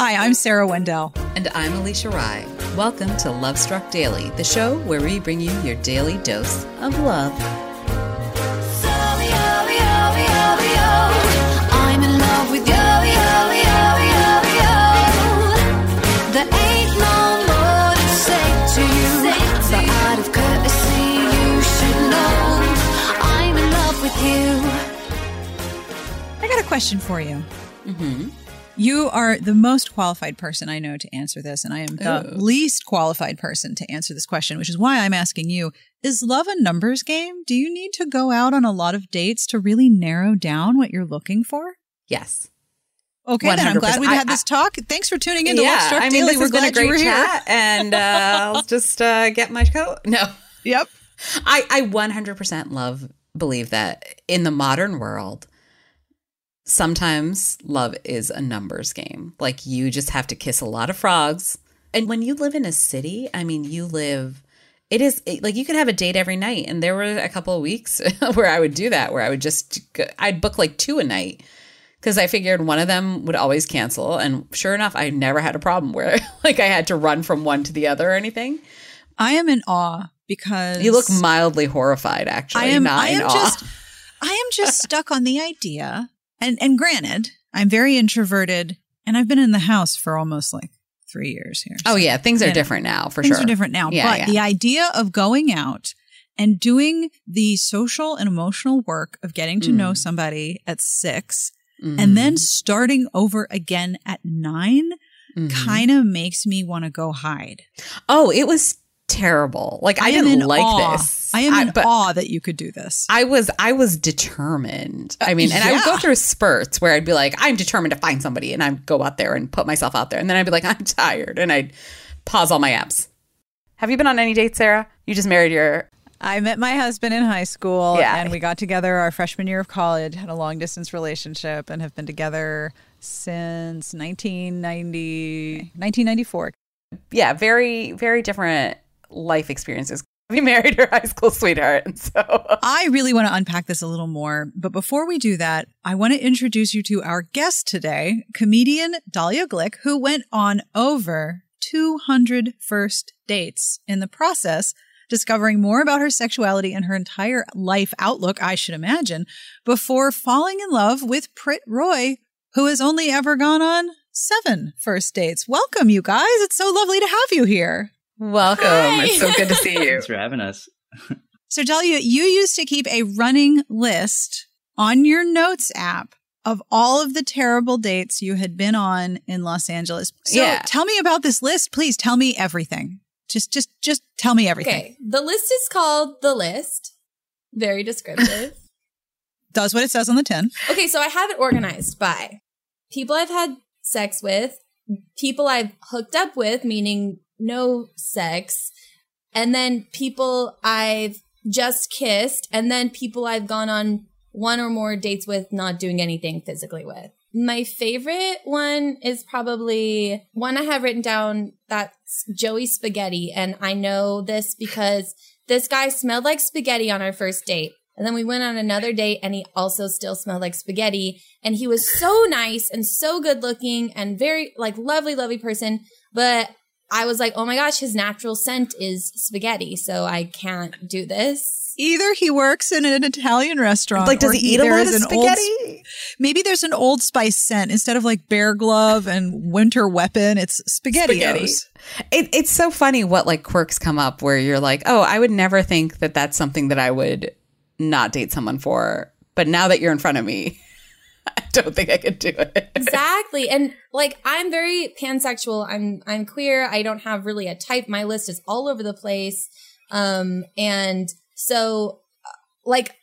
Hi, I'm Sarah Wendell. And I'm Alisha Rai. Welcome to Love Struck Daily, the show where we bring you your daily dose of love. I'm in love with yo, yo, yo, yo, yo. There ain't no more to say to you. But out of courtesy, you should know I'm in love with you. I got a question for you. Mm-hmm. You are the most qualified person I know to answer this, and I am the Ooh. least qualified person to answer this question, which is why I'm asking you Is love a numbers game? Do you need to go out on a lot of dates to really narrow down what you're looking for? Yes. Okay, then I'm glad we I- had this talk. Thanks for tuning in to Love yeah, Struck I mean, Daily. this We're has been glad a great you were here. chat, and uh, I'll just uh, get my coat. No, Yep. I, I 100% love, believe that in the modern world, sometimes love is a numbers game. Like you just have to kiss a lot of frogs. And when you live in a city, I mean, you live, it is it- like you could have a date every night. And there were a couple of weeks where I would do that, where I would just, I'd book like two a night because I figured one of them would always cancel. And sure enough, I never had a problem where like I had to run from one to the other or anything. I am in awe because You look mildly horrified, actually. I am. not I in am awe. just. I am just stuck on the idea, and and granted, I'm very introverted, and I've been in the house for almost like three years here. Oh yeah, things are know, different now for things sure. Things are different now. Yeah, but yeah. the idea of going out and doing the social and emotional work of getting to Mm. know somebody at 6 Mhm. and then starting over again at 9 Mhm. kind of makes me want to go hide. oh, it was terrible. Like I, am didn't like awe. this. I am in but awe that you could do this. I was I was determined. I mean, and I would go through spurts where I'd be like, I'm determined to find somebody, and I'd go out there and put myself out there, and then I'd be like, I'm tired, and I'd pause all my apps. Have you been on any dates, Sarah? You just married your I met my husband in high school Yeah. and we got together our freshman year of college, had a long distance relationship, and have been together since 1990, 1994. yeah, very very different life experiences. We married your high school sweetheart, and so I really want to unpack this a little more, but before we do that, I want to introduce you to our guest today, comedian Dahlya Glick, who went on over 200 first dates in the process, discovering more about her sexuality and her entire life outlook, I should imagine, before falling in love with Prit Roy, who has only ever gone on seven first dates. Welcome, you guys. It's so lovely to have you here. Welcome. It's so good to see you. Thanks for having us. So, Dahlya, you used to keep a running list on your notes app of all of the terrible dates you had been on in Los Angeles. So, Yeah. tell me about this list, please. Tell me everything. Just, just, just tell me everything. Okay, the list is called The List. Very descriptive. Does what it says on the tin. okay, so I have it organized by people I've had sex with, people I've hooked up with, meaning no sex, and then people I've just kissed, and then people I've gone on one or more dates with, not doing anything physically with. My favorite one is probably one I have written down that's Joey Spaghetti. And I know this because this guy smelled like spaghetti on our first date. And then we went on another date and he also still smelled like spaghetti. And he was so nice and so good looking and very like lovely, lovely person. But I was like, oh my gosh, his natural scent is spaghetti. So I can't do this. Either he works in an Italian restaurant, Like, does or he eat a lot of an old- spaghetti? maybe there's an Old Spice scent instead of like Bear Glove and Winter Weapon. It's spaghetti. Spaghetti. It, it's so funny what like quirks come up where you're like, oh, I would never think that that's something that I would not date someone for. But now that you're in front of me, I don't think I could do it. exactly and like i'm very pansexual i'm i'm queer i don't have really a type my list is all over the place um and so uh, like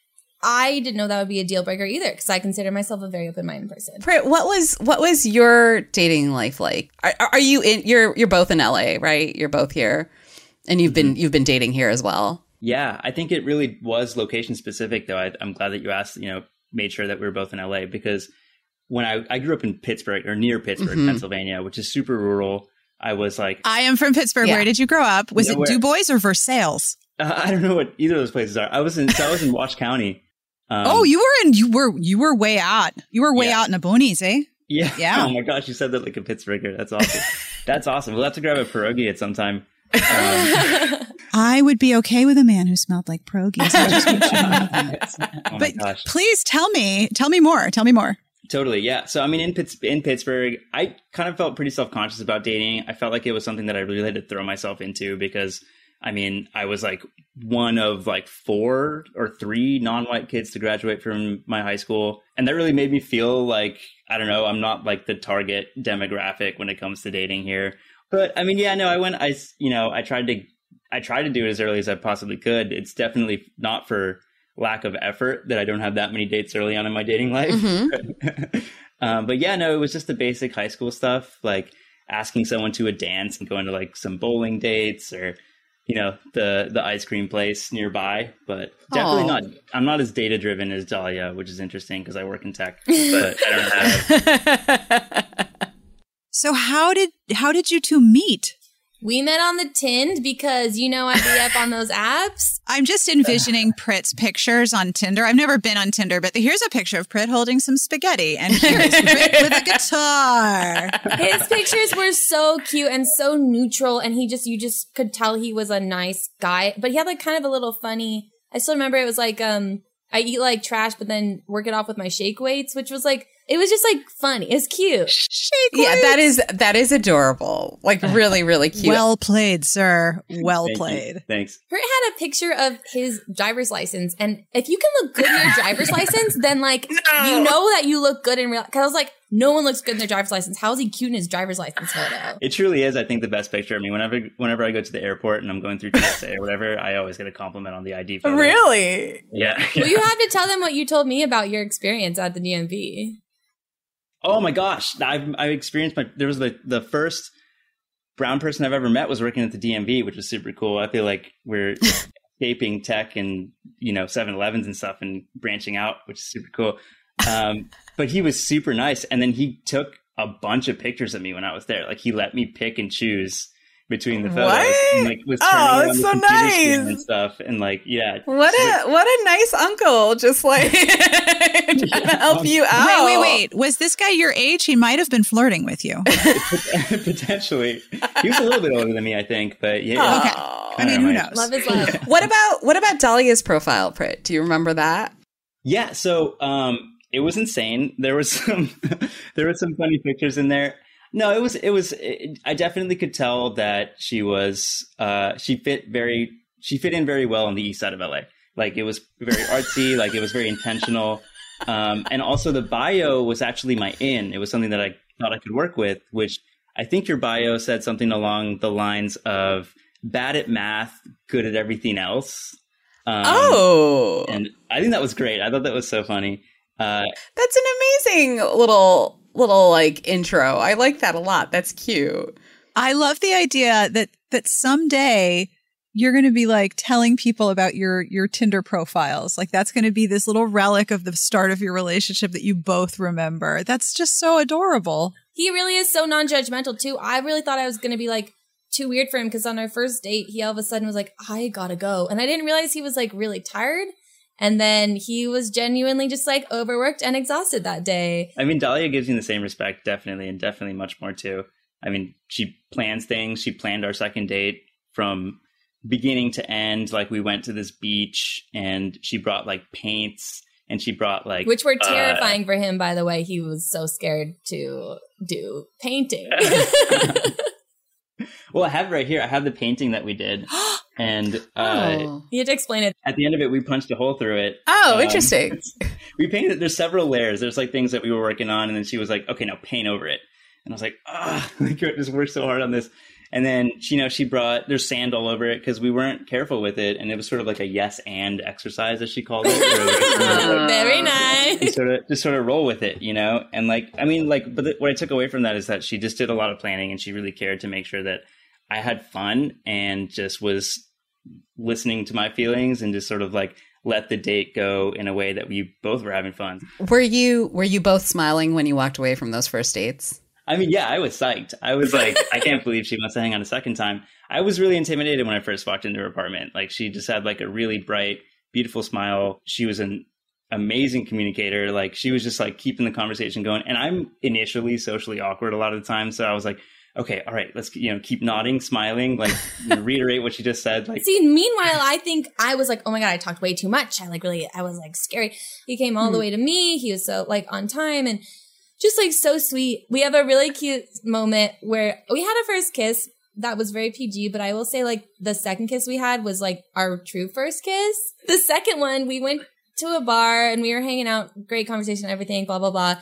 i didn't know that would be a deal breaker either because i consider myself a very open-minded person Prit, what was what was your dating life like? Are, are you in? You're you're both in LA, right? You're both here, and you've been you've been dating here as well. Yeah, I think it really was location specific, though. I, I'm glad that you asked, you know, made sure that we were both in LA because when I, I grew up in Pittsburgh or near Pittsburgh, Mhm. Pennsylvania, which is super rural, I was like, I am from Pittsburgh. Yeah. Where did you grow up? Was Nowhere. it Du Bois or Versailles? uh, I don't know what either of those places are. I was in, so I was in Wash County. Um, oh, you were in. You were. You were way out. You were way Yeah. out in the boonies, eh? Yeah. Yeah. Oh my gosh, you said that like a Pittsburgher. That's awesome. That's awesome. We'll have to grab a pierogi at some time. Um, I would be okay with a man who smelled like pierogies. I just want you to know that. oh But gosh. please tell me, tell me more. Tell me more. Totally, yeah. So I mean, in in Pittsburgh, I kind of felt pretty self conscious about dating. I felt like it was something that I really had to throw myself into because, I mean, I was like one of like four or three non white kids to graduate from my high school, and that really made me feel like I don't know, I'm not like the target demographic when it comes to dating here. But I mean, yeah, no, I went, I you know, I tried to, I tried to do it as early as I possibly could. It's definitely not for lack of effort that I don't have that many dates early on in my dating life. um, but yeah, no, it was just the basic high school stuff, like asking someone to a dance and going to like some bowling dates or you know the the ice cream place nearby. But definitely Aw. not. I'm not as data driven as Dahlya, which is interesting because I work in tech, but I don't have. So how did how did you two meet? We met on the Tind because you know I'd be up on those apps. I'm just envisioning Prit's pictures on Tinder. I've never been on Tinder, but here's a picture of Prit holding some spaghetti, and here's Prit with a guitar. His pictures were so cute and so neutral, and he just you just could tell he was a nice guy. But he had like kind of a little funny. I still remember it was like um I eat like trash, but then work it off with my shake weights, which was like it was just like funny. It's cute. Shake yeah, that is that is adorable. Like really, really cute. well played, sir. Well Thank you. played. Thanks. Prit had a picture of his driver's license, and if you can look good in your driver's license, then like you know that you look good in real. Because I was like, no one looks good in their driver's license. How is he cute in his driver's license photo? It truly is, I think, the best picture. I mean, whenever whenever I go to the airport and I'm going through TSA or whatever, I always get a compliment on the ID photo. really? Yeah. Well, you have to tell them what you told me about your experience at the DMV. Oh my gosh, I've I experienced my. There was the the first brown person I've ever met was working at the DMV, which was super cool. I feel like we're escaping tech and you know 7-Elevens and stuff and branching out, which is super cool. Um, but he was super nice, and then he took a bunch of pictures of me when I was there. Like he let me pick and choose between the photos, What? and like was Oh, turning around that's the so computer screen nice. and stuff, and like yeah, What a what a nice uncle, just like trying to help you out. Wait, wait, wait. Was this guy your age? He might have been flirting with you. potentially. He was a little bit older than me, I think, but yeah. Okay. Aw. I mean, who knows? Love is love. What about what about Dahlya's profile, Prit? Do you remember that? Yeah, so um it was insane. There was some there were some funny pictures in there. No, it was it was it, I definitely could tell that she was uh she fit very she fit in very well on the east side of LA. Like it was very artsy, like it was very intentional. Um and also the bio was actually my in. It was something that I thought I could work with, which I think your bio said something along the lines of bad at math, good at everything else. Um, oh, and I think that was great. I thought that was so funny. Uh, that's an amazing little little like intro. I like that a lot. That's cute. I love the idea that that someday you're going to be like telling people about your your Tinder profiles. Like that's going to be this little relic of the start of your relationship that you both remember. That's just so adorable. He really is so non-judgmental too. I really thought I was gonna be like too weird for him because on our first date, he all of a sudden was like, "I gotta go," and I didn't realize he was like really tired. And then he was genuinely just like overworked and exhausted that day. I mean, Dahlia gives you the same respect, definitely, and definitely much more too. I mean, she plans things. She planned our second date from beginning to end. Like we went to this beach, and she brought like paints, and she brought like Which were uh, terrifying for him, by the way. He was so scared to do painting. well, I have it right here. I have the painting that we did, and uh, oh, you had to explain it. at the end of it, we punched a hole through it. oh Um, interesting. we painted there's several layers there's like things that we were working on and then she was like okay now paint over it and i was like ah like I just worked so hard on this and then she, you know she brought there's sand all over it because we weren't careful with it and it was sort of like a yes and exercise as she called it where it was sort of like- Very nice. sort of just sort of roll with it you know and like i mean like but the, what i took away from that is that she just did a lot of planning and she really cared to make sure that i had fun and just was listening to my feelings and just sort of like let the date go in a way that we both were having fun Were you were you both smiling when you walked away from those first dates? I mean, yeah, I was psyched. I was like, I can't believe she wants to hang on a second time. I was really intimidated when I first walked into her apartment. Like, she just had like a really bright, beautiful smile. She was an amazing communicator. Like she was just like keeping the conversation going. And I'm initially socially awkward a lot of the time, so I was like, okay, all right, let's you know keep nodding, smiling, like reiterate what she just said. Like See, meanwhile, I think I was like, oh my God, I talked way too much. I like really, I was like scary. He came all the hmm. way to me. He was so like on time and just like so sweet. We have a really cute moment where we had a first kiss that was very PG, but I will say like the second kiss we had was like our true first kiss. The second one, we went to a bar and we were hanging out, great conversation, everything, blah, blah, blah.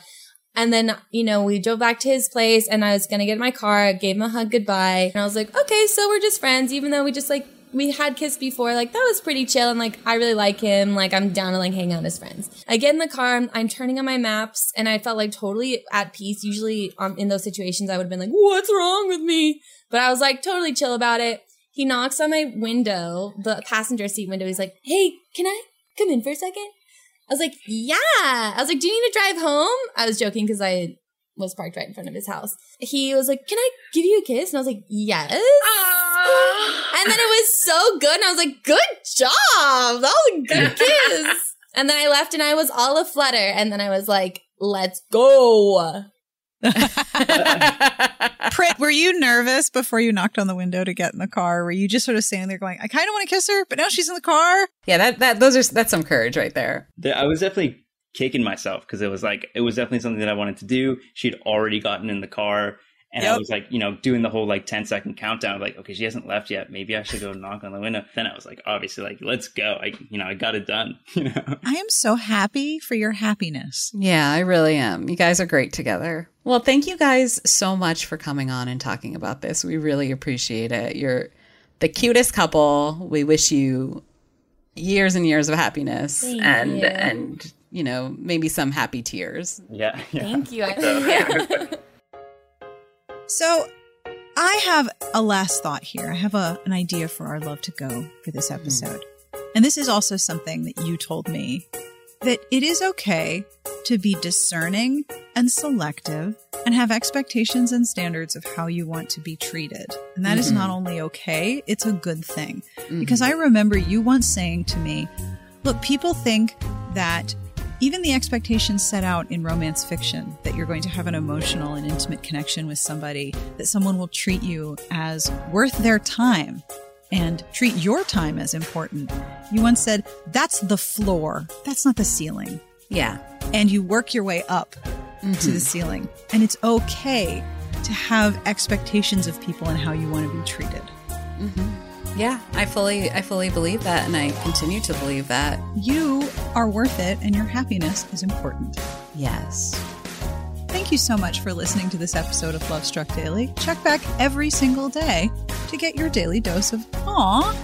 And then, you know, we drove back to his place and I was going to get in my car, gave him a hug goodbye. And I was like, okay, so we're just friends, even though we just like, we had kissed before. Like that was pretty chill. And like, I really like him. Like I'm down to like hang out as friends. I get in the car. I'm, turning on my maps and I felt like totally at peace. Usually um, in those situations, I would have been like, what's wrong with me? But I was like totally chill about it. He knocks on my window, the passenger seat window. He's like, hey, can I come in for a second? I was like, yeah. I was like, do you need to drive home? I was joking because I was parked right in front of his house. He was like, can I give you a kiss? And I was like, yes. And then it was so good. And I was like, good job. That was good kiss. And then I left and I was all a flutter. And then I was like, let's go. Prit, were you nervous before you knocked on the window to get in the car? Were you just sort of standing there going, I kind of want to kiss her, but now she's in the car? yeah, that that those are that's some courage right there. there- I was definitely kicking myself because it was like it was definitely something that I wanted to do. She'd already gotten in the car. And I was like, you know, doing the whole like 10 second countdown, like, okay, she hasn't left yet. Maybe I should go knock on the window. Then I was like, obviously, like, let's go. I, you know, I got it done. You know, I am so happy for your happiness. Yeah, I really am. You guys are great together. Well, thank you guys so much for coming on and talking about this. We really appreciate it. You're the cutest couple. We wish you years and years of happiness Thank and you. and you know, maybe some happy tears. yeah. yeah. Thank you. I- So I have a last thought here. I have a, an idea for our love to go for this hmm. episode. And this is also something that you told me that it is okay to be discerning and selective and have expectations and standards of how you want to be treated. And that is mm-hmm. not only okay, it's a good thing. Because mm-hmm. I remember you once saying to me, look, people think that even the expectations set out in romance fiction that you're going to have an emotional and intimate connection with somebody, that someone will treat you as worth their time and treat your time as important. You once said, that's the floor, that's not the ceiling. Yeah. And you work your way up to the mm-hmm. ceiling. And it's okay to have expectations of people and how you want to be treated. Mm-hmm. Yeah, I fully I fully believe that and I continue to believe that. You are worth it and your happiness is important. Yes. Thank you so much for listening to this episode of Love Struck Daily. Check back every single day to get your daily dose of aw.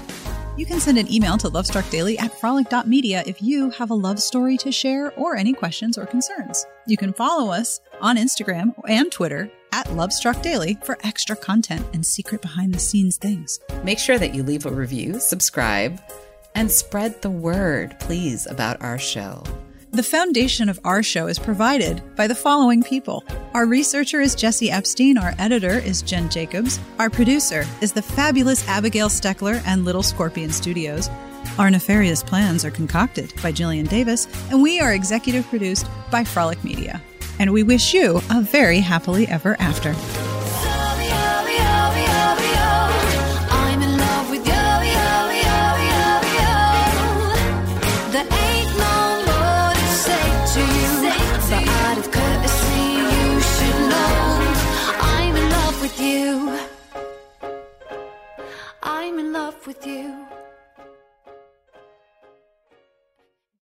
You can send an email to lovestruckdaily at frolic.media if you have a love story to share or any questions or concerns. You can follow us on Instagram and Twitter at Lovestruck Daily for extra content and secret behind the scenes things. Make sure that you leave a review, subscribe, and spread the word, please, about our show. The foundation of our show is provided by the following people. Our researcher is Jesse Epstein. Our editor is Jen Jacobs. Our producer is the fabulous Abigail Steckler and Little Scorpion Studios. Our nefarious plans are concocted by Jillian Davis, and we are executive produced by Frolic Media. And we wish you a very happily ever after.